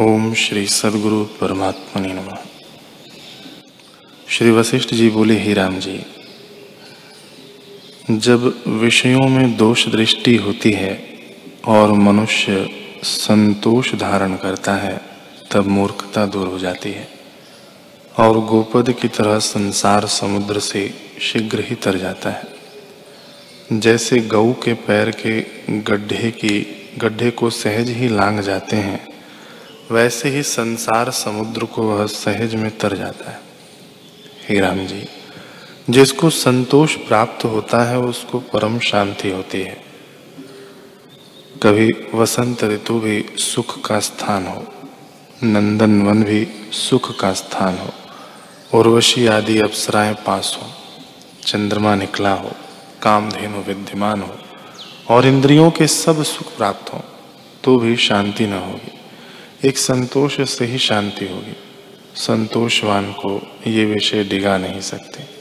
ओम श्री सदगुरु परमात्मा ने नम। श्री वशिष्ठ जी बोले, ही राम जी, जब विषयों में दोष दृष्टि होती है और मनुष्य संतोष धारण करता है, तब मूर्खता दूर हो जाती है और गोपद की तरह संसार समुद्र से शीघ्र ही तर जाता है। जैसे गऊ के पैर के गड्ढे की, गड्ढे को सहज ही लांग जाते हैं वैसे ही संसार समुद्र को वह सहज में तर जाता है। हे राम जी, जिसको संतोष प्राप्त होता है, उसको परम शांति होती है। कभी वसंत ऋतु भी सुख का स्थान हो, नंदन वन भी सुख का स्थान हो, उर्वशी आदि अप्सराएँ पास हो, चंद्रमा निकला हो, कामधेनु विद्यमान हो, और इंद्रियों के सब सुख प्राप्त हो तो भी शांति न होगी। एक संतोष से ही शांति होगी। संतोषवान को ये विषय डिगा नहीं सकते।